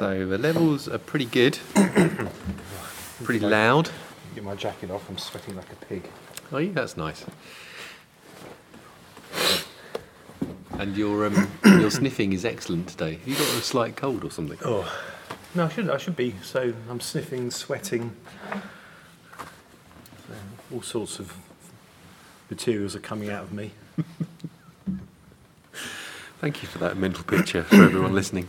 So the levels are pretty good, pretty loud. Get my jacket off. I'm sweating like a pig. Oh, yeah, that's nice. And your um, your sniffing is excellent today. Have you got a slight cold or something? Oh, no, I should. I should be. So I'm sniffing, sweating. So all sorts of materials are coming out of me. Thank you for that mental picture for everyone listening.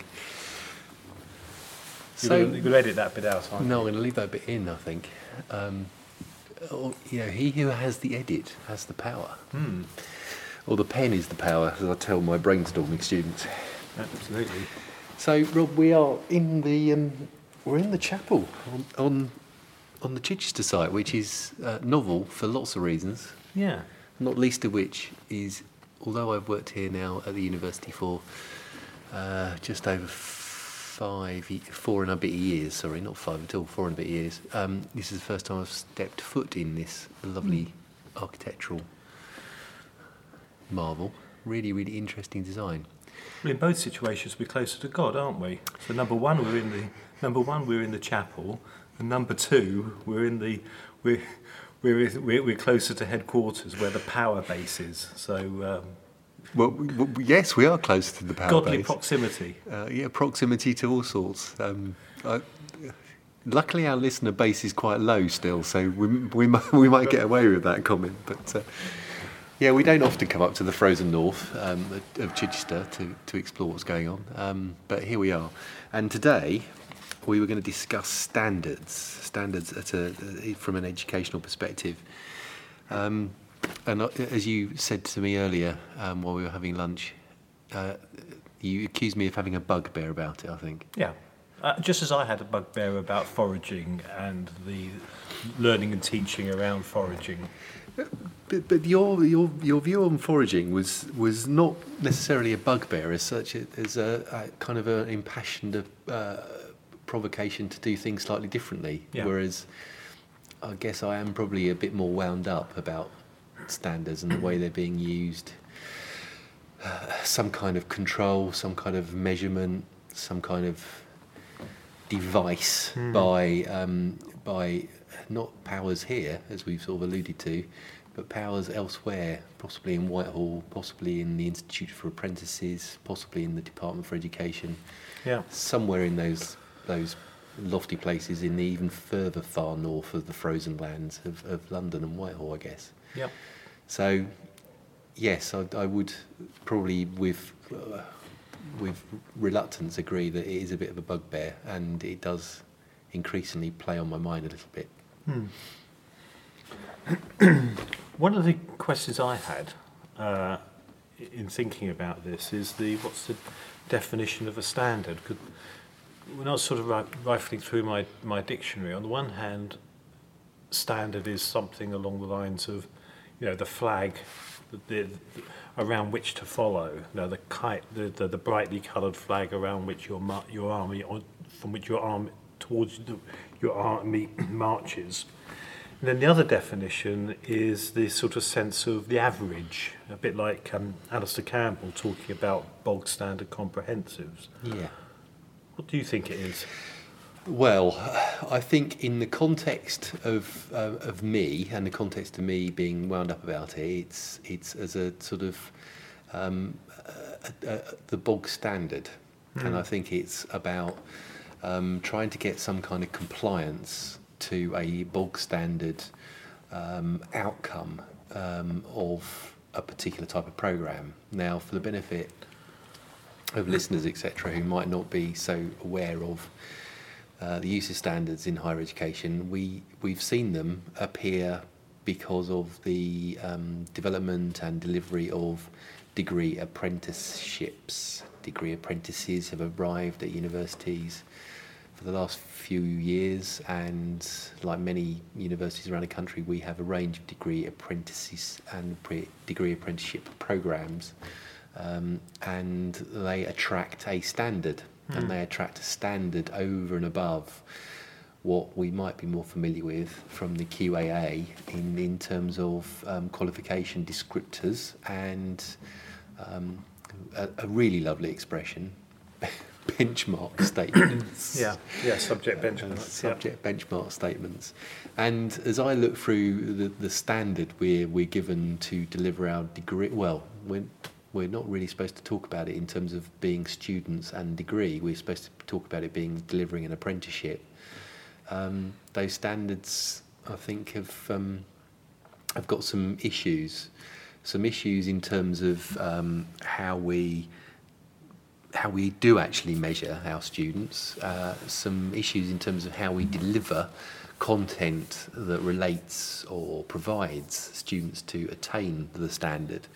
So, you're gonna edit that bit out, no, I'm going to leave that bit in. I think. Um, or, you know, he who has the edit has the power, Hmm. or the pen is the power, as I tell my brainstorming students. Absolutely. So, Rob, we are in the um, we're in the chapel on on, on the Chichester site, which is uh, novel for lots of reasons. Yeah. Not least of which is, although I've worked here now at the university for uh, just over five, four and a bit years. Sorry, not five at all, four and a bit years. Um, this is the first time I've stepped foot in this lovely architectural marvel. Really, really interesting design. Well, in both situations, we're closer to God, aren't we? So number one, we're in the number one, we're in the chapel, and number two, we're in the we're we're we're, we're closer to headquarters where the power base is. So um, Well, yes, we are close to the power godly base. proximity. Uh, yeah, proximity to all sorts. Um, I, luckily, our listener base is quite low still, so we, we, might, we might get away with that comment. But uh, yeah, we don't often come up to the frozen north um, of Chichester to, to explore what's going on. Um, but here we are. And today, we were going to discuss standards, standards at a, from an educational perspective. Um, and uh, as you said to me earlier um, while we were having lunch, uh, you accused me of having a bugbear about it, I think. Yeah. Uh, just as I had a bugbear about foraging and the learning and teaching around foraging. But, but your, your, your view on foraging was, was not necessarily a bugbear as such, as a, a kind of an impassioned uh, provocation to do things slightly differently. Yeah. Whereas I guess I am probably a bit more wound up about standards and the way they're being used. Uh, some kind of control, some kind of measurement, some kind of device Hmm. by um, by not powers here, as we've sort of alluded to, but powers elsewhere, possibly in Whitehall, possibly in the Institute for Apprentices, possibly in the Department for Education, Yeah. somewhere in those those lofty places in the even further far north of the frozen lands of, of London and Whitehall, I guess. Yeah. So, yes, I, I would probably with uh, with reluctance agree that it is a bit of a bugbear, and it does increasingly play on my mind a little bit. Hmm. One of the questions I had uh, in thinking about this is the what's the definition of a standard? Could, when I was sort of rifling through my, my dictionary, on the one hand, standard is something along the lines of, you know, the flag, the, the, around which to follow. You know, the kite, the, the, the brightly coloured flag around which your your army, or from which your army towards the, your army marches. And then the other definition is the sort of sense of the average, a bit like um, Alastair Campbell talking about bog standard comprehensives. Yeah. What do you think it is? Well, I think in the context of uh, of me and the context of me being wound up about it, it's it's as a sort of um, uh, uh, the bog standard, and I think it's about um, trying to get some kind of compliance to a bog standard um, outcome um, of a particular type of program. Now, for the benefit of listeners, etc., who might not be so aware of uh, the use of standards in higher education, we, we've seen them appear because of the um, development and delivery of degree apprenticeships. Degree apprentices have arrived at universities for the last few years, and like many universities around the country, we have a range of degree apprentices and pre- degree apprenticeship programs, um, and they attract a standard, and they attract a standard over and above what we might be more familiar with from the QAA in, in terms of um, qualification descriptors and um, a, a really lovely expression, benchmark statements. Yeah, yeah, subject uh, benchmarks. subject benchmark statements. And as I look through the, the standard we're, we're given to deliver our degree, well, we're, we're not really supposed to talk about it in terms of being students and degree. We're supposed to talk about it being delivering an apprenticeship. Um, those standards, I think, have um, have got some issues, some issues in terms of um, how we how we do actually measure our students, uh, some issues in terms of how we deliver content that relates or provides students to attain the standard,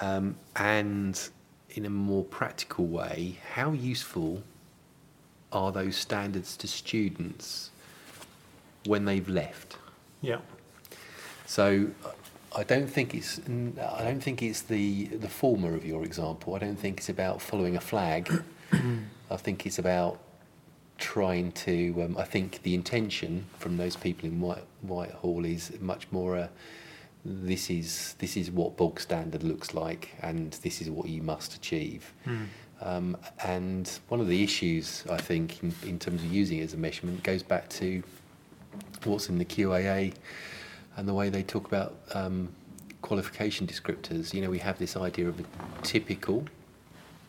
um, and in a more practical way, how useful are those standards to students when they've left? Yeah. So I don't think it's I don't think it's the the former of your example. I don't think it's about following a flag. I think it's about trying to. Um, I think the intention from those people in White Whitehall is much more. A, this is this is what bog standard looks like, and this is what you must achieve. Mm. Um, and one of the issues I think in, in terms of using it as a measurement goes back to what's in the QAA and the way they talk about um, qualification descriptors. You know, we have this idea of a typical,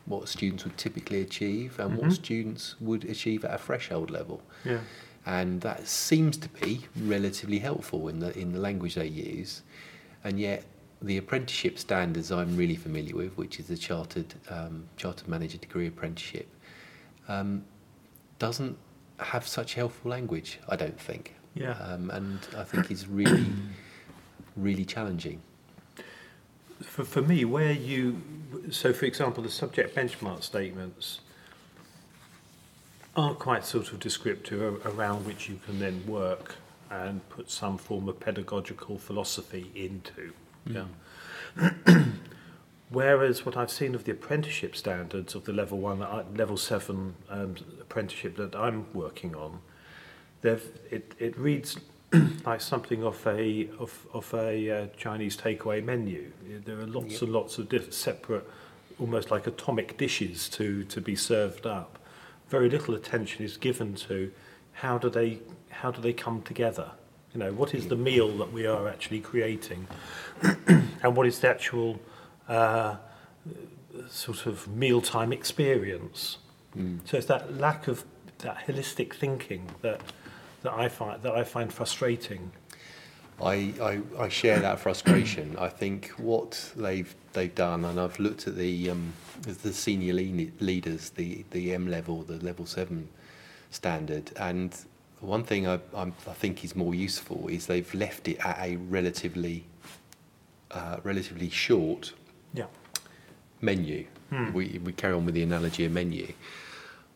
what students would typically achieve, and Mhm. what students would achieve at a threshold level. Yeah. And that seems to be relatively helpful in the in the language they use, and yet the apprenticeship standards I'm really familiar with, which is the chartered um, chartered manager degree apprenticeship, um, doesn't have such helpful language. I don't think Yeah. um, and I think is really, really challenging. For, for me, where you, so for example, the subject benchmark statements are quite sort of descriptive around which you can then work and put some form of pedagogical philosophy into. Yeah. Whereas what I've seen of the apprenticeship standards of the level one, level seven um, apprenticeship that I'm working on, they've, it, it reads like something off a of, of a uh, Chinese takeaway menu. There are lots Yep. and lots of diff- separate, almost like atomic dishes to, to be served up. Very little attention is given to how do they how do they come together. You know, what is the meal that we are actually creating, and what is the actual uh, sort of mealtime experience. Mm. So it's that lack of that holistic thinking that that I find that I find frustrating. I, I, I share that frustration. I think what they've they've done, and I've looked at the um, the senior le- leaders, the the M level, the level seven standard, and one thing I I'm, I think is more useful is they've left it at a relatively uh, relatively short Yeah. menu. Hmm. We, we carry on with the analogy of menu.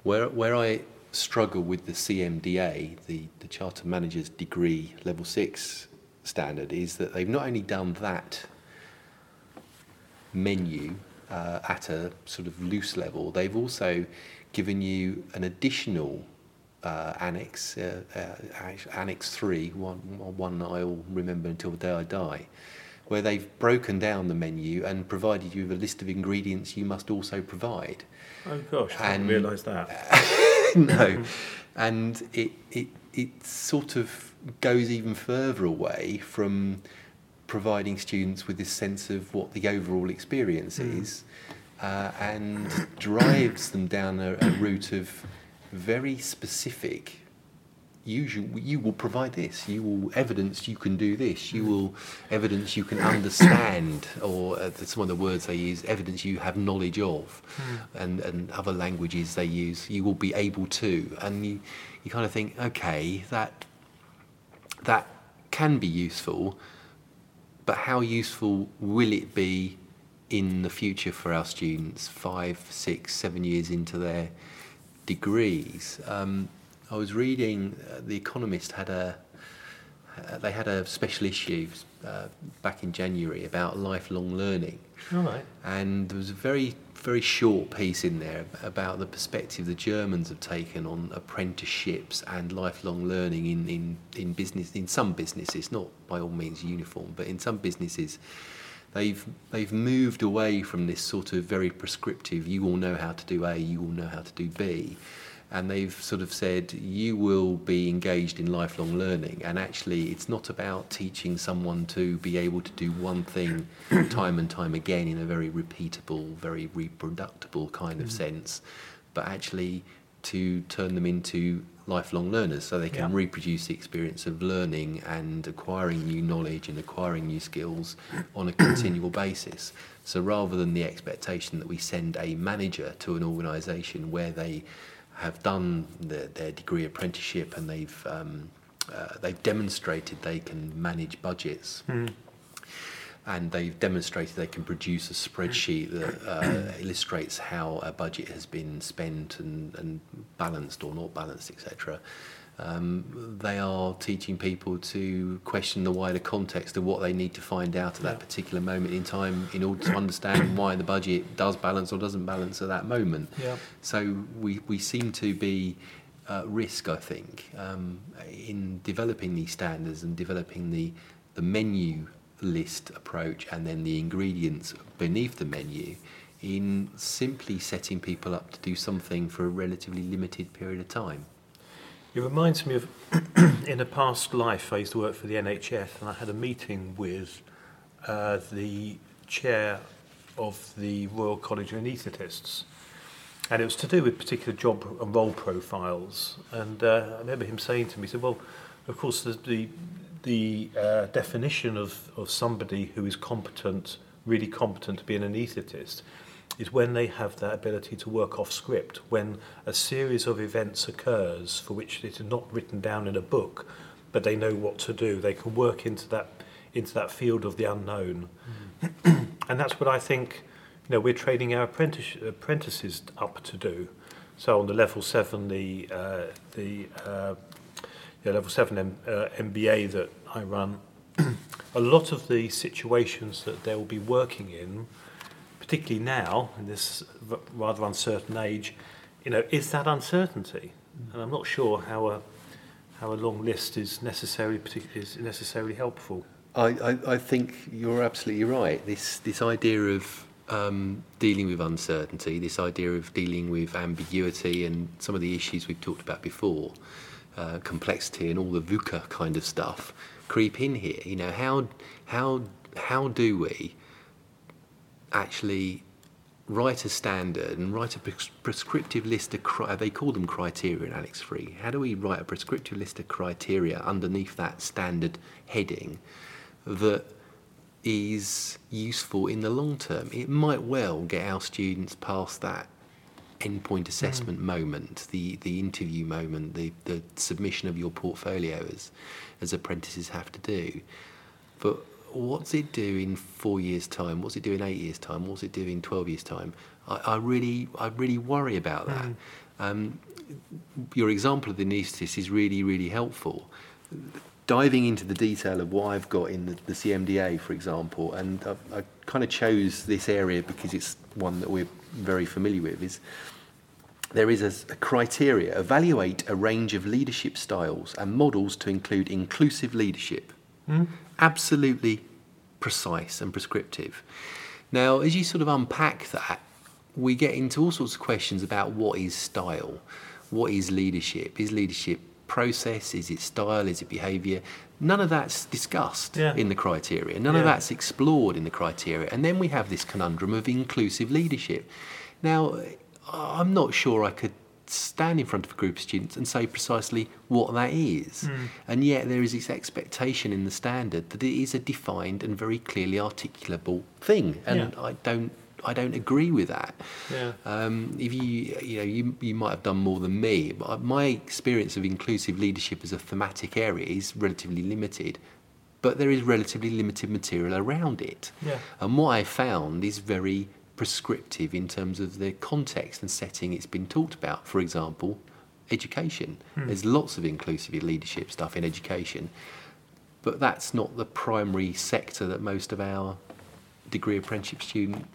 Where, where I struggle with the CMDA, the, the Charter Manager's Degree Level 6 standard, is that they've not only done that menu uh, at a sort of loose level, they've also given you an additional uh, annex, uh, uh, Annex 3, one, one that I'll remember until the day I die, where they've broken down the menu and provided you with a list of ingredients you must also provide. Oh gosh, I And- didn't realise that. no, and it, it it sort of goes even further away from providing students with this sense of what the overall experience Mm. is, uh, and drives them down a, a route of very specific. Usual, you will provide this. You will evidence you can do this. You will evidence you can understand, or uh, some of the words they use, evidence you have knowledge of and, and other languages they use, you will be able to. And you, you kind of think, okay, that, that can be useful, but how useful will it be in the future for our students, five, six, seven years into their degrees? Um, I was reading, uh, The Economist had a, uh, they had a special issue uh, back in January about lifelong learning. All right. And there was a very, very short piece in there about the perspective the Germans have taken on apprenticeships and lifelong learning in, in, in business, in some businesses, not by all means uniform, but in some businesses, they've they've moved away from this sort of very prescriptive. You all know how to do A. You all know how to do B. And they've sort of said you will be engaged in lifelong learning, and actually, it's not about teaching someone to be able to do one thing time and time again in a very repeatable, very reproducible kind of mm. sense, but actually to turn them into lifelong learners so they can yeah. reproduce the experience of learning and acquiring new knowledge and acquiring new skills on a continual basis. So rather than the expectation that we send a manager to an organisation where they have done the, their degree apprenticeship and they've um, uh, they've demonstrated they can manage budgets. Mm and they've demonstrated they can produce a spreadsheet that uh, illustrates how a budget has been spent and, and balanced or not balanced, etc. Um, they are teaching people to question the wider context of what they need to find out at that particular moment in time in order to understand why the budget does balance or doesn't balance at that moment. Yeah. So we, we seem to be at risk, I think, um, in developing these standards and developing the, the menu list approach and then the ingredients beneath the menu in simply setting people up to do something for a relatively limited period of time. It reminds me of, in a past life, I used to work for the NHS and I had a meeting with uh, the chair of the Royal College of Anaesthetists. And it was to do with particular job and role profiles. And uh, I remember him saying to me, he said, well, of course, the, the, the uh, definition of, of somebody who is competent, really competent to be an anaesthetist is when they have that ability to work off script, when a series of events occurs for which it is not written down in a book, but they know what to do. They can work into that into that field of the unknown, mm. and that's what I think. You know, we're training our apprentice, apprentices up to do. So on the level seven, the uh, the uh, the level 7 M, uh, MBA that I run, a lot of the situations that they will be working in, particularly now, in this rather uncertain age, you know, is that uncertainty. And I'm not sure how a, how a long list is necessarily, is necessarily helpful. I, I, I think you're absolutely right. This, this idea of um, dealing with uncertainty, this idea of dealing with ambiguity and some of the issues we've talked about before, uh, complexity and all the VUCA kind of stuff creep in here. You know, how how how do we actually write a standard and write a prescriptive list of cri- they call them criteria in Annex 3. How do we write a prescriptive list of criteria underneath that standard heading that is useful in the long term? It might well get our students past that endpoint assessment mm. moment, the, the interview moment, the, the submission of your portfolio as, as apprentices have to do. But what's it do in four years' time? What's it do in eight years' time? What's it do in 12 years' time? I, I really, I really worry about that. Mm. Um, your example of the anaesthetist is really, really helpful. Diving into the detail of what I've got in the, the CMDA, for example, and I, I kind of chose this area because it's one that we're very familiar with, is there is a, a, criteria evaluate a range of leadership styles and models to include inclusive leadership. Mm. Absolutely precise and prescriptive. Now, as you sort of unpack that, we get into all sorts of questions about what is style, what is leadership, is leadership process, is it style, is it behaviour? None of that's discussed yeah. in the criteria. None yeah. of that's explored in the criteria. And then we have this conundrum of inclusive leadership. Now, I'm not sure I could stand in front of a group of students and say precisely what that is. Mm. And yet there is this expectation in the standard that it is a defined and very clearly articulable thing. And yeah. I don't I don't agree with that. Yeah. Um, if you you know you you might have done more than me, but my experience of inclusive leadership as a thematic area is relatively limited. But there is relatively limited material around it. Yeah. And what I found is very prescriptive in terms of the context and setting it's been talked about. For example, education. Hmm. There's lots of inclusive leadership stuff in education, but that's not the primary sector that most of our degree apprenticeship student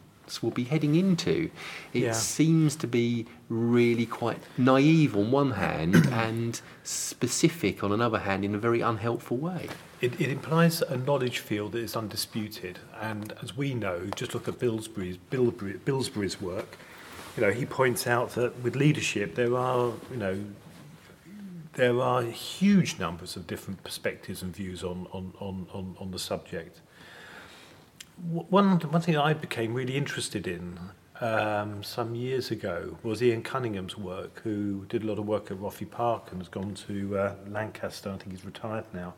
will be heading into. It Yeah. seems to be really quite naive on one hand and specific on another hand in a very unhelpful way. It, it implies a knowledge field that is undisputed, and as we know, just look at Billsberry's, Billsberry, Billsberry's work. You know, he points out that with leadership, there are, you know, there are huge numbers of different perspectives and views on on on on, on the subject. One one thing I became really interested in um, some years ago was Ian Cunningham's work, who did a lot of work at Roffey Park and has gone to uh, Lancaster. I think he's retired now.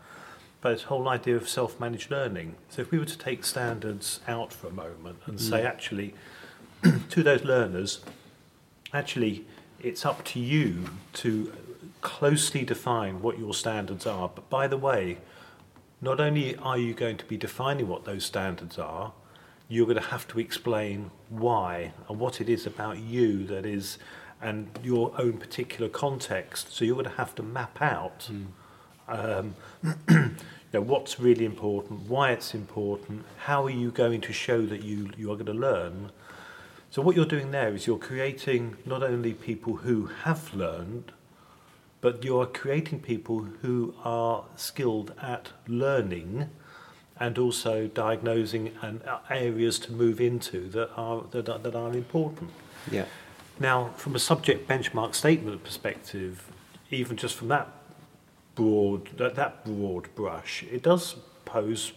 But this whole idea of self-managed learning. So if we were to take standards out for a moment and say, actually, to those learners, actually, it's up to you to closely define what your standards are. But by the way, not only are you going to be defining what those standards are, you're going to have to explain why and what it is about you that is, and your own particular context. So you're going to have to map out um, you know, what's really important, why it's important, how are you going to show that you, you are going to learn. So what you're doing there is you're creating not only people who have learned, but you're creating people who are skilled at learning and also diagnosing and uh, areas to move into that are, that are, that are important. Yeah. Now, from a subject benchmark statement perspective, even just from that broad that, that broad brush, it does pose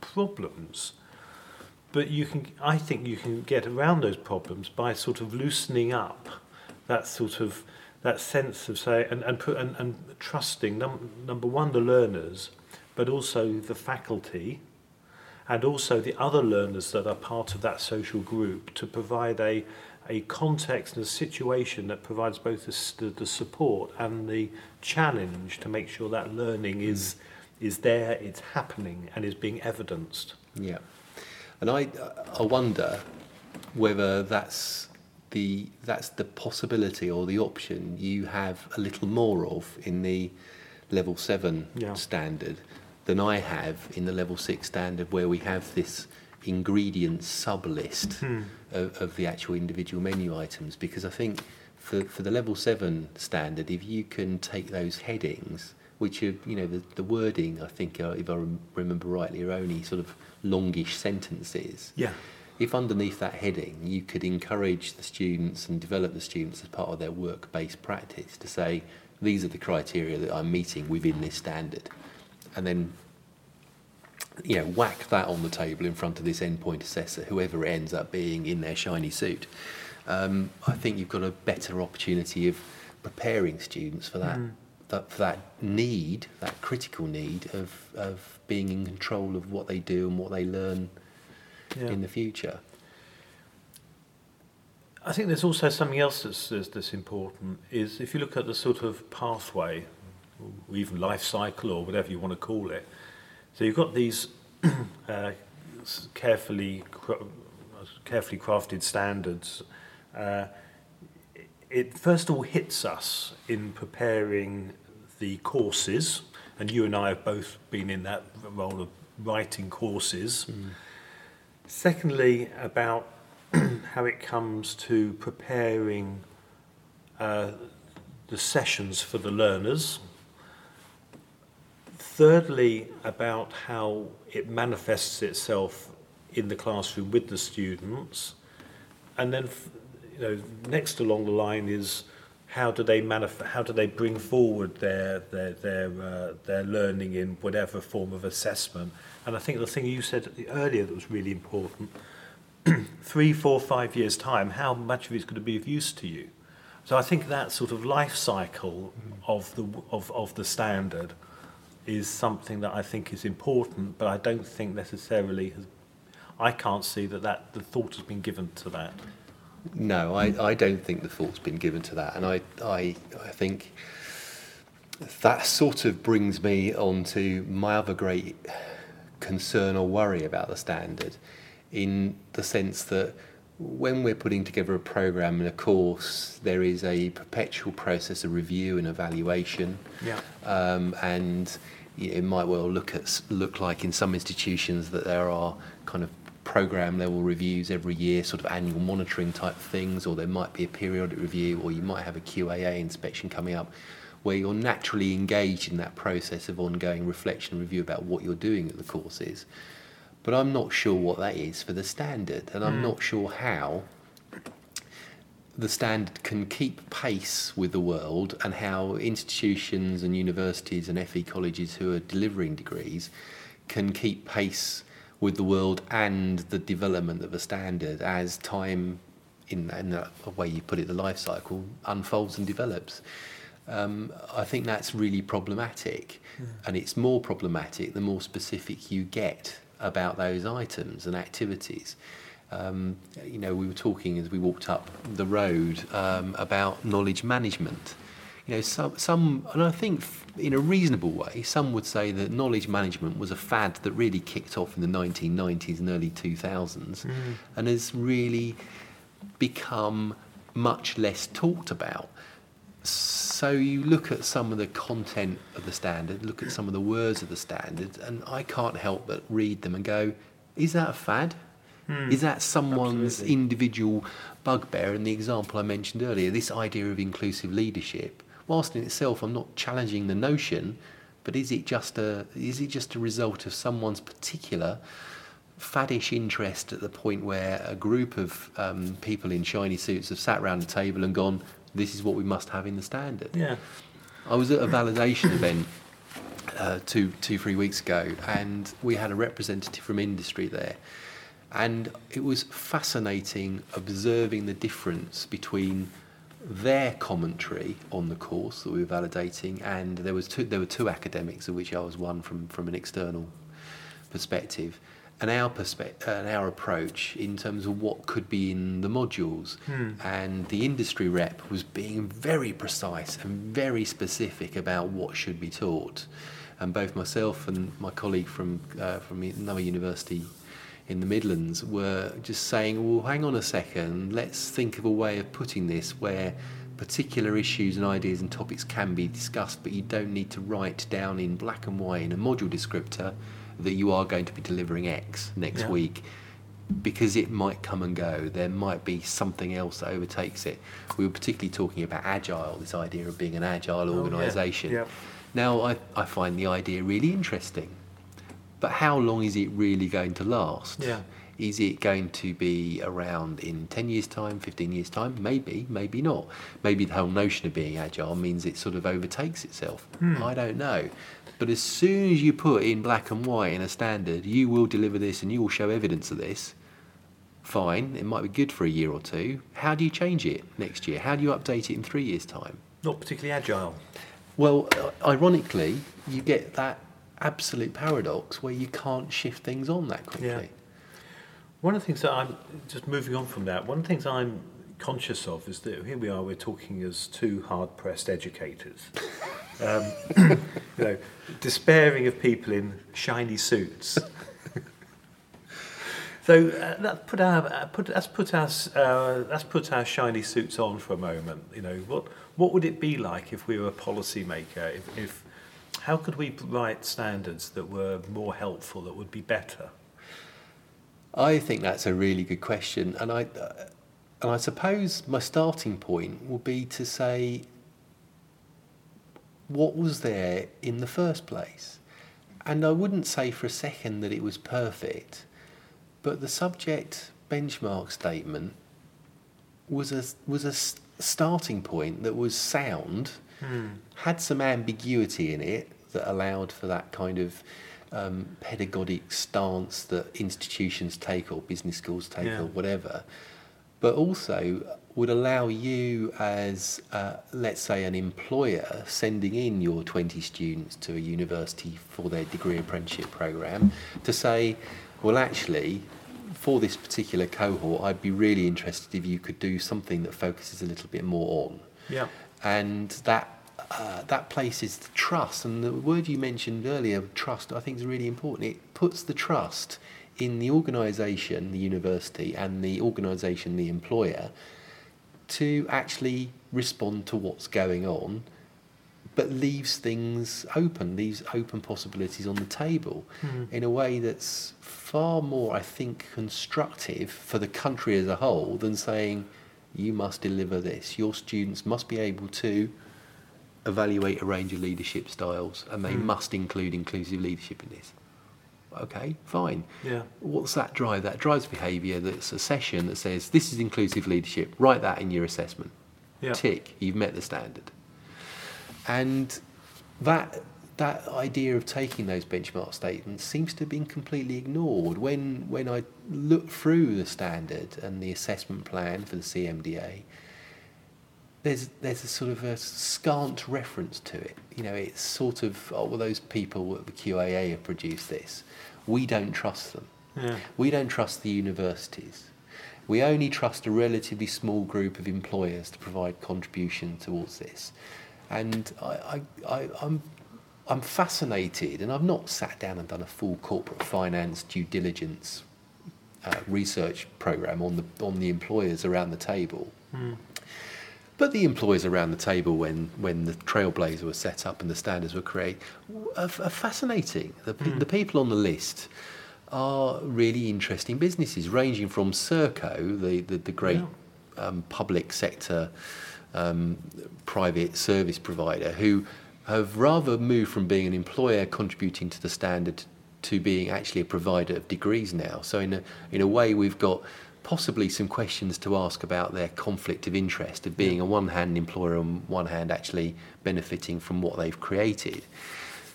problems. But you can, I think, you can get around those problems by sort of loosening up that sort of that sense of say and and put and, and trusting num, number one the learners, but also the faculty, and also the other learners that are part of that social group to provide a a context and a situation that provides both the, the, the support and the challenge to make sure that learning is mm. is there, it's happening, and is being evidenced. Yeah, and I I wonder whether that's the that's the possibility or the option you have a little more of in the level seven Yeah. standard than I have in the level six standard, where we have this ingredient sub list Hmm. of, of the actual individual menu items. Because I think for for the level seven standard, if you can take those headings which are, you know, the, the wording, I think, uh, if I rem- remember rightly, are only sort of longish sentences. Yeah. If underneath that heading you could encourage the students and develop the students as part of their work-based practice to say, these are the criteria that I'm meeting within this standard, and then you know, whack that on the table in front of this endpoint assessor, whoever it ends up being in their shiny suit. Um, I think you've got a better opportunity of preparing students for that, Mm. that for that need, that critical need of, of being in control of what they do and what they learn Yeah. in the future. I think there's also something else that's, that's, that's important is if you look at the sort of pathway, or even life cycle, or whatever you want to call it. So you've got these uh, carefully carefully crafted standards. Uh, it first of all hits us in preparing the courses, and you and I have both been in that role of writing courses. Secondly, about how it comes to preparing uh, the sessions for the learners. Thirdly, about how it manifests itself in the classroom with the students. And then, you know, next along the line is how do they manif- how do they bring forward their their their uh, their learning in whatever form of assessment. And I think the thing you said earlier that was really important three, four, five years' time, how much of it's going to be of use to you? So I think that sort of life cycle of the of, of the standard is something that I think is important, but I don't think necessarily has. I can't see that, that the thought has been given to that. No, I, I don't think the thought's been given to that, and I, I, I think that sort of brings me on to my other great concern or worry about the standard, in the sense that when we're putting together a program and a course, there is a perpetual process of review and evaluation Yeah. um, and it might well look at look like in some institutions that there are kind of program level reviews every year, sort of annual monitoring type things, or there might be a periodic review, or you might have a QAA inspection coming up where you're naturally engaged in that process of ongoing reflection and review about what you're doing at the courses. But I'm not sure what that is for the standard, and I'm Mm. not sure how the standard can keep pace with the world and how institutions and universities and FE colleges who are delivering degrees can keep pace with the world and the development of a standard as time, in, in the way you put it, the life cycle unfolds and develops. Um, I think that's really problematic, and it's more problematic the more specific you get about those items and activities. Um, you know, we were talking as we walked up the road um, about knowledge management. You know, some, some, and I think f- in a reasonable way, some would say that knowledge management was a fad that really kicked off in the 1990s and early 2000s mm-hmm. and has really become much less talked about. So you look at some of the content of the standard, look at some of the words of the standard, and I can't help but read them and go, is that a fad? Hmm. Is that someone's Absolutely. individual bugbear? And the example I mentioned earlier, this idea of inclusive leadership, whilst in itself I'm not challenging the notion, but is it just a is it just a result of someone's particular faddish interest at the point where a group of um, people in shiny suits have sat around a table and gone, this is what we must have in the standard. Yeah. I was at a validation event uh, two, two, three weeks ago, and we had a representative from industry there. And it was fascinating observing the difference between their commentary on the course that we were validating, and there was two, there were two academics, of which I was one from, from an external perspective, and our perspective and our approach in terms of what could be in the modules. And the industry rep was being very precise and very specific about what should be taught. And both myself and my colleague from uh, from another university in the Midlands were just saying, well, hang on a second, let's think of a way of putting this where particular issues and ideas and topics can be discussed, but you don't need to write down in black and white in a module descriptor that you are going to be delivering X next Yeah. week because it might come and go. There might be something else that overtakes it. We were particularly talking about agile, this idea of being an agile Oh, yeah. organisation. Yeah. Now, I, I find the idea really interesting, but how long is it really going to last? Yeah. Is it going to be around in 10 years' time, 15 years' time? Maybe, maybe not. Maybe the whole notion of being agile means it sort of overtakes itself. I don't know. But as soon as you put in black and white in a standard, you will deliver this and you will show evidence of this. Fine, it might be good for a year or two. How do you change it next year? How do you update it in three years' time? Not particularly agile. Well, uh, ironically, you get that absolute paradox where you can't shift things on that quickly. Yeah. One of the things that I'm just moving on from that. One of the things I'm conscious of is that here we are. We're talking as two hard-pressed educators, um, you know, despairing of people in shiny suits. so uh, that put our uh, put let's put our uh, let's put our shiny suits on for a moment. You know what what would it be like if we were a policymaker? If, if how could we write standards that were more helpful, that would be better? I think that's a really good question, and I and I suppose my starting point will be to say, what was there in the first place? And I wouldn't say for a second that it was perfect, but the subject benchmark statement was a was a starting point that was sound, hmm. had some ambiguity in it that allowed for that kind of um, pedagogic stance that institutions take or business schools take Yeah. or whatever, but also would allow you as, uh, let's say, an employer sending in your 20 students to a university for their degree apprenticeship program to say, well, actually, for this particular cohort, I'd be really interested if you could do something that focuses a little bit more on Yeah. and that uh, that places the trust. And the word you mentioned earlier, trust, I think is really important. It puts the trust in the organisation, the university, and the organisation, the employer, to actually respond to what's going on but leaves things open, leaves open possibilities on the table in a way that's far more, I think, constructive for the country as a whole than saying, you must deliver this. Your students must be able to evaluate a range of leadership styles and they Mm. must include inclusive leadership in this. Okay, fine. Yeah. What's that drive? That drives behaviour that's a session that says, this is inclusive leadership. Write that in your assessment. Yeah. Tick, you've met the standard. And that that idea of taking those benchmark statements seems to have been completely ignored. When when I look through the standard and the assessment plan for the CMDA, there's there's a sort of a scant reference to it. You know, it's sort of oh well, those people at the QAA have produced this. We don't trust them. Yeah. We don't trust the universities. We only trust a relatively small group of employers to provide contribution towards this. And I, I, I, I'm, I'm fascinated, and I've not sat down and done a full corporate finance due diligence uh, research program on the, on the employers around the table. Mm. But the employers around the table when, when the Trailblazer was set up and the standards were created are, are fascinating. The, Mm. the people on the list are really interesting businesses, ranging from Serco, the, the, the great um, public sector um, private service provider, who have rather moved from being an employer contributing to the standard to being actually a provider of degrees now. So in a, in a way, we've got possibly some questions to ask about their conflict of interest of being on one hand an employer on one hand actually benefiting from what they've created.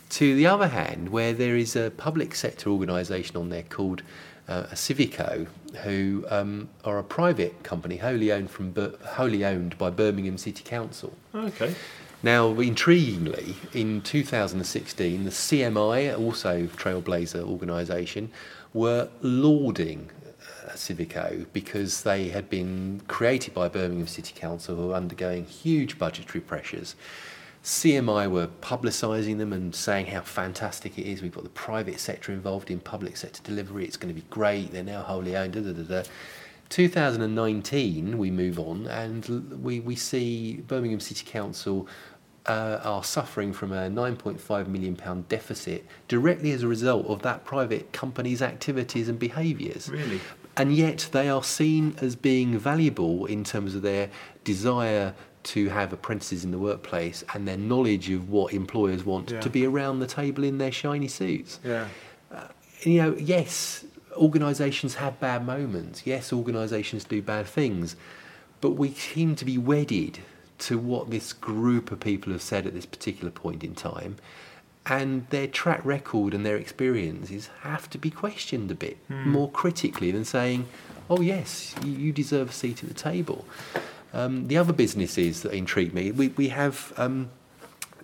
To the other hand, where there is a public sector organisation on there called uh, Civico, who um, are a private company wholly owned from Bir- wholly owned by Birmingham City Council. Okay. Now, intriguingly, in 2016, the CMI, also Trailblazer organisation, were lauding Civico because they had been created by Birmingham City Council, who were undergoing huge budgetary pressures. CMI were publicising them and saying how fantastic it is. We've got the private sector involved in public sector delivery. It's going to be great. They're now wholly owned. Da, da, da, da. 2019, we move on, and we, we see Birmingham City Council uh, are suffering from a 9.5 million pound deficit directly as a result of that private company's activities and behaviours. Really? And yet they are seen as being valuable in terms of their desire to have apprentices in the workplace and their knowledge of what employers want Yeah. to be around the table in their shiny suits Yeah. you know, yes, organisations have bad moments. Yes, organisations do bad things. But we seem to be wedded to what this group of people have said at this particular point in time. And their track record and their experiences have to be questioned a bit more critically than saying, oh, yes, you, you deserve a seat at the table. Um, the other businesses that intrigue me, we, we have um,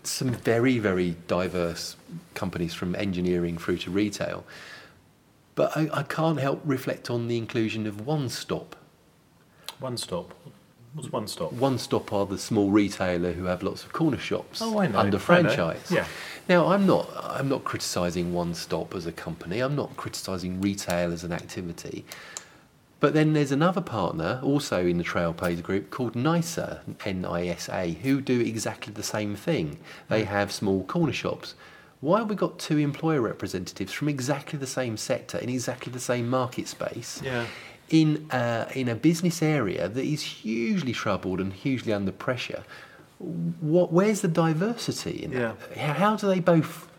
some very, very diverse companies from engineering through to retail. But I, I can't help reflect on the inclusion of One Stop. One stop. What's one stop? One Stop are the small retailer who have lots of corner shops Oh, I under I franchise. Yeah. Now, I'm not, I'm not criticising One Stop as a company. I'm not criticising retail as an activity. But then there's another partner, also in the Trailblazer group, called NISA, N-I-S-A, who do exactly the same thing. They hmm. have small corner shops. Why have we got two employer representatives from exactly the same sector in exactly the same market space? Yeah. In a, in a business area that is hugely troubled and hugely under pressure, what, where's the diversity in that? How, how do they both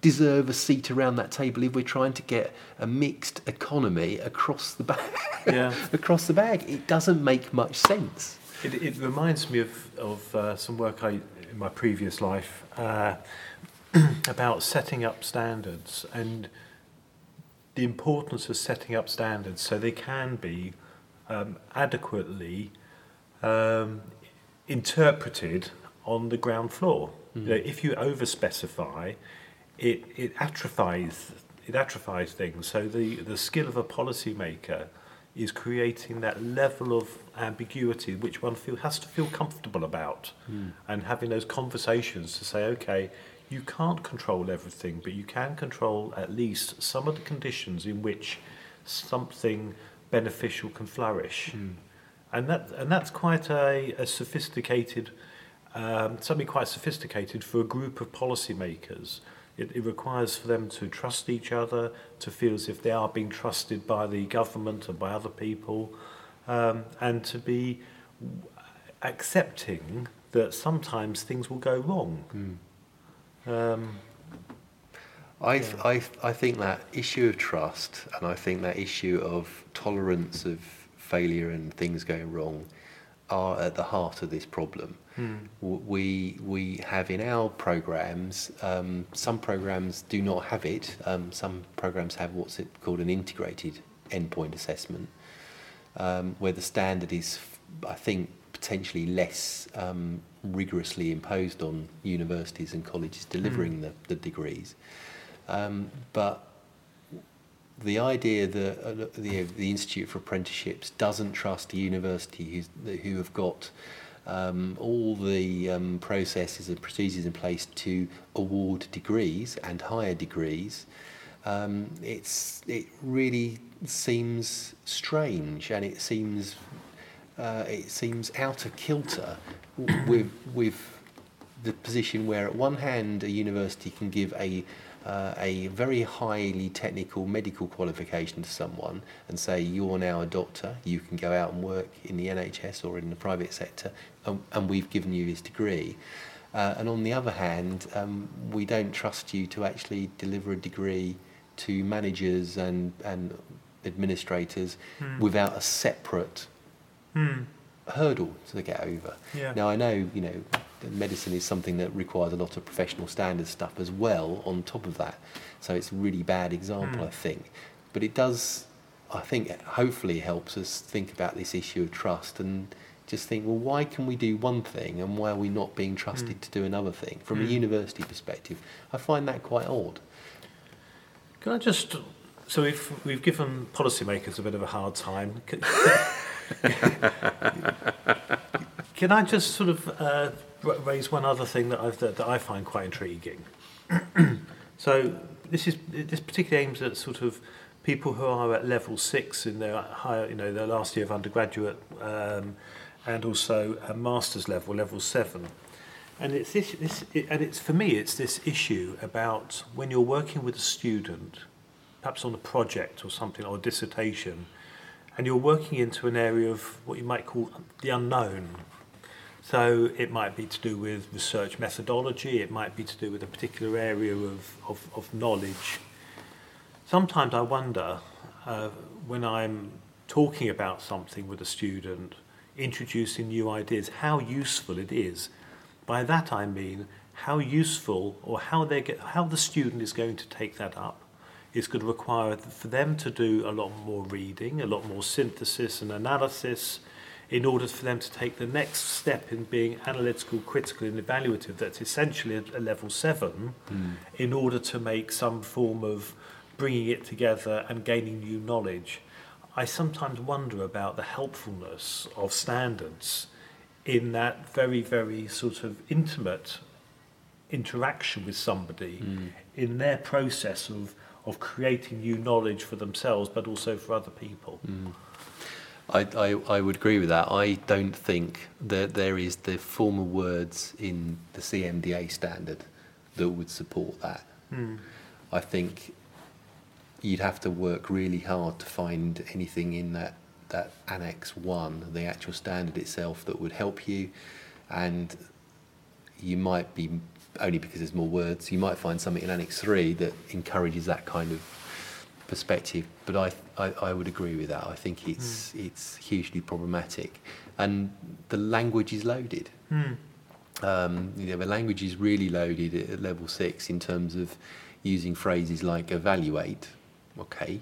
deserve a seat around that table if we're trying to get a mixed economy across the bag? Yeah. across the bag, it doesn't make much sense. It, it reminds me of, of uh, some work I in my previous life uh, about setting up standards and the importance of setting up standards so they can be um, adequately um, interpreted on the ground floor. You know, if you over specify, it, it atrophies it atrophies things. So the, the skill of a policymaker is creating that level of ambiguity which one feel has to feel comfortable about and having those conversations to say, okay, you can't control everything, but you can control at least some of the conditions in which something beneficial can flourish. Mm. And that and that's quite a, a sophisticated um, something quite sophisticated for a group of policymakers. It, it requires for them to trust each other, to feel as if they are being trusted by the government and by other people, um, and to be accepting that sometimes things will go wrong. Mm. Um, I, Yeah. I, I think that issue of trust and I think that issue of tolerance of failure and things going wrong are at the heart of this problem. hmm. We, we have in our programs, um, some programs do not have it. Um, some programs have what's it called an integrated endpoint assessment, um, where the standard is, I think, potentially less um, rigorously imposed on universities and colleges delivering the, the degrees. Um, but the idea that uh, the, the Institute for Apprenticeships doesn't trust a university who's, who have got um, all the um, processes and procedures in place to award degrees and higher degrees, um, it's, it really seems strange and it seems, uh, it seems out of kilter with, with the position where at one hand a university can give a uh, a very highly technical medical qualification to someone and say you're now a doctor you can go out and work in the NHS or in the private sector and, and we've given you this degree uh, and on the other hand um, we don't trust you to actually deliver a degree to managers and and administrators Hmm. without a separate Hmm. hurdle to get over Yeah. now I know, you know, that medicine is something that requires a lot of professional standard stuff as well on top of that. So it's a really bad example, Mm. I think. But it does, I think, hopefully helps us think about this issue of trust and just think, well, why can we do one thing and why are we not being trusted Mm. to do another thing? From a Mm. university perspective, I find that quite odd. Can I just, so if we've given policymakers a bit of a hard time, can, can I just sort of uh, raise one other thing that, that, that I find quite intriguing? so this is this particularly aims at sort of people who are at level six in their higher, you know, their last year of undergraduate, um, and also a master's level, level seven. And it's this, this it, and it's for me, it's this issue about when you're working with a student, perhaps on a project or something or a dissertation, and you're working into an area of what you might call the unknown. So it might be to do with research methodology, it might be to do with a particular area of, of, of knowledge. Sometimes I wonder uh, when I'm talking about something with a student, introducing new ideas, how useful it is. By that I mean how useful or how they get, how the student is going to take that up. It's going to require for them to do a lot more reading, a lot more synthesis and analysis, in order for them to take the next step in being analytical, critical, and evaluative. That's essentially a, a level seven, in order to make some form of bringing it together and gaining new knowledge. I sometimes wonder about the helpfulness of standards in that very, very sort of intimate interaction with somebody Mm. in their process of, of creating new knowledge for themselves, but also for other people. Mm. I, I, I would agree with that. I don't think that there is the formal words in the CMDA standard that would support that. Mm. I think you'd have to work really hard to find anything in that, that Annex 1, the actual standard itself, that would help you. And you might be, only because there's more words, you might find something in Annex 3 that encourages that kind of perspective. But I, I, I would agree with that. I think it's, it's hugely problematic. And the language is loaded Mm. um, you know, the language is really loaded at level six in terms of using phrases like evaluate. Okay.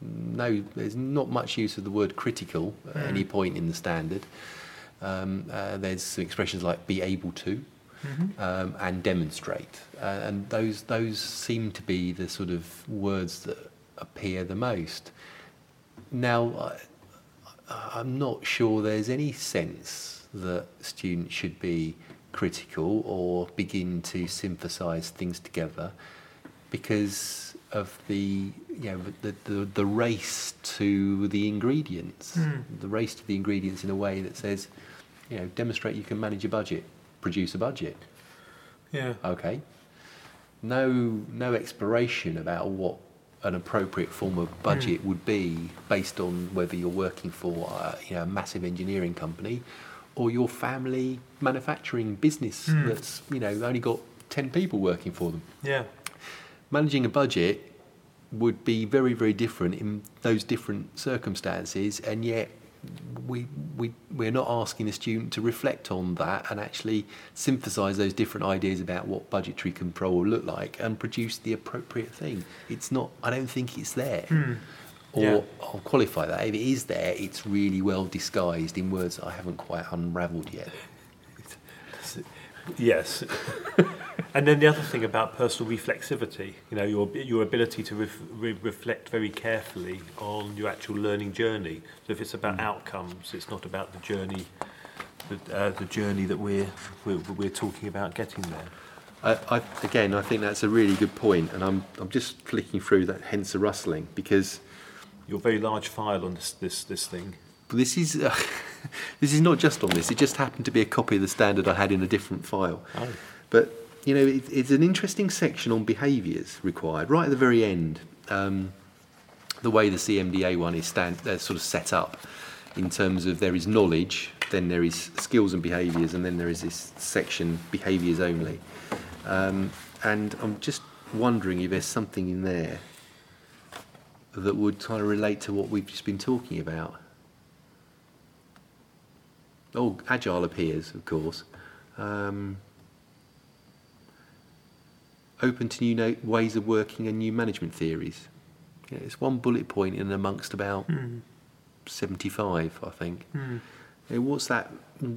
No, there's not much use of the word critical at Mm. any point in the standard. Um, uh, there's some expressions like be able to Mhm. um, and demonstrate, uh, and those those seem to be the sort of words that appear the most. Now, I, I'm not sure there's any sense that students should be critical or begin to synthesize things together because of the you know the, the, the race to the ingredients Mm. the race to the ingredients in a way that says you know demonstrate you can manage a budget produce a budget. Yeah. Okay. No, no exploration about what an appropriate form of budget would be based on whether you're working for uh, you know, a massive engineering company or your family manufacturing business Mm. that's you know only got 10 people working for them. Yeah. Managing a budget would be very, very different in those different circumstances, and yet we, we, we're not asking the student to reflect on that and actually synthesize those different ideas about what budgetary control will look like and produce the appropriate thing. It's not, I don't think it's there. Hmm. Or Yeah. I'll qualify that. If it is there, it's really well disguised in words that I haven't quite unraveled yet. Yes. and then the other thing about personal reflexivity, you know, your your ability to ref, re- reflect very carefully on your actual learning journey. So if it's about outcomes, it's not about the journey, the, uh, the journey that we're, we're we're talking about getting there. I, I, again, I think that's a really good point, and I'm, I'm just flicking through that, hence the rustling, because Your very large file on this this this thing. this is uh, this is not just on this. It just happened to be a copy of the standard I had in a different file. Oh. But you know, it, it's an interesting section on behaviours required, right at the very end. Um, the way the CMDA one is stand, they're sort of set up in terms of there is knowledge, then there is skills and behaviours, and then there is this section behaviours only. Um, and I'm just wondering if there's something in there that would kind of relate to what we've just been talking about. Oh, agile appears, of course. Um, open to new no- ways of working and new management theories. Yeah, it's one bullet point in amongst about 75, I think. Yeah, what's that?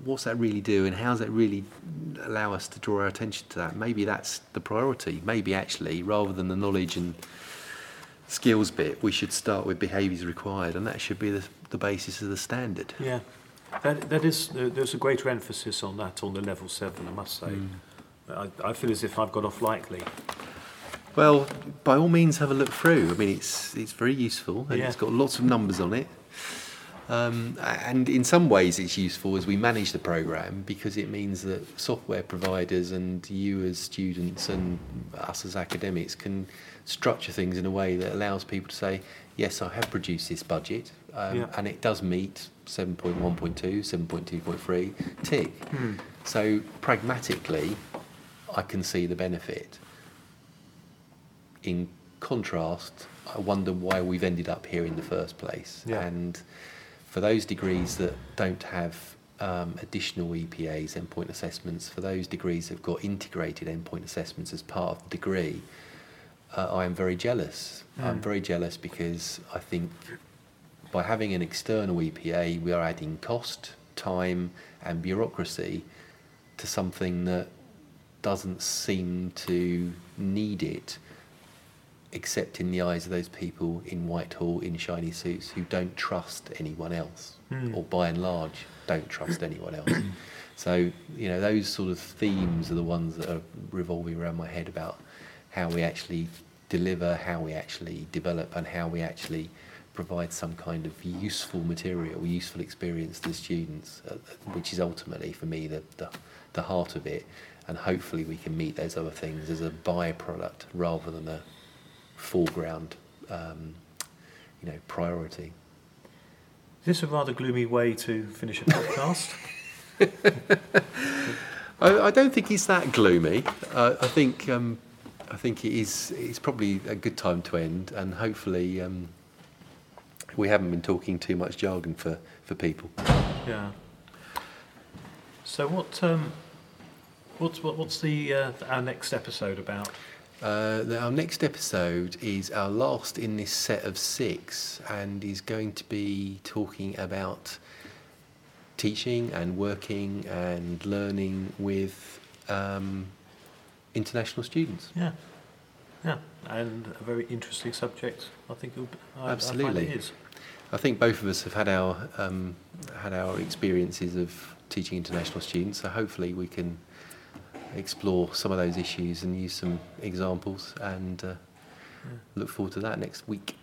What's that really do, and how does that really allow us to draw our attention to that? Maybe that's the priority. Maybe actually, rather than the knowledge and skills bit, we should start with behaviours required, and that should be the, the basis of the standard. Yeah, that, that is, uh, there's a greater emphasis on that on the level seven, I must say. I, I feel as if I've got off lightly. Well, by all means, have a look through. I mean, it's it's very useful, and Yeah. it's got lots of numbers on it. Um, and in some ways, it's useful as we manage the program because it means that software providers and you as students and us as academics can structure things in a way that allows people to say, "Yes, I have produced this budget, um, Yeah. and it does meet 7.1.2, 7.2.3, tick." So pragmatically, I can see the benefit in contrast, I wonder why we've ended up here in the first place. Yeah. And for those degrees that don't have um, additional EPAs, endpoint assessments, for those degrees that have got integrated endpoint assessments as part of the degree, uh, I am very jealous. I'm Mm. very jealous because I think by having an external EPA, we are adding cost, time, and bureaucracy to something that doesn't seem to need it, except in the eyes of those people in Whitehall in shiny suits who don't trust anyone else, Hmm. or by and large don't trust anyone else. So, you know, those sort of themes are the ones that are revolving around my head about how we actually deliver, how we actually develop, and how we actually provide some kind of useful material, useful experience to the students, uh, which is ultimately, for me, the, the, the heart of it. And hopefully we can meet those other things as a byproduct rather than a foreground, um, you know, priority. Is this a rather gloomy way to finish a podcast? I, I don't think it's that gloomy. Uh, I think um, I think it is. It's probably a good time to end, and hopefully um, we haven't been talking too much jargon for, for people. yeah. So what, um, what's, what, what's the, uh, our next episode about? Uh, the, our next episode is our last in this set of six, and is going to be talking about teaching and working and learning with um, international students. Yeah. Yeah, and a very interesting subject. I think it'll, be- I, I Absolutely. find it is. I think both of us have had our um, had our experiences of teaching international students, so hopefully we can explore some of those issues and use some examples, and uh, look forward to that next week. Yeah.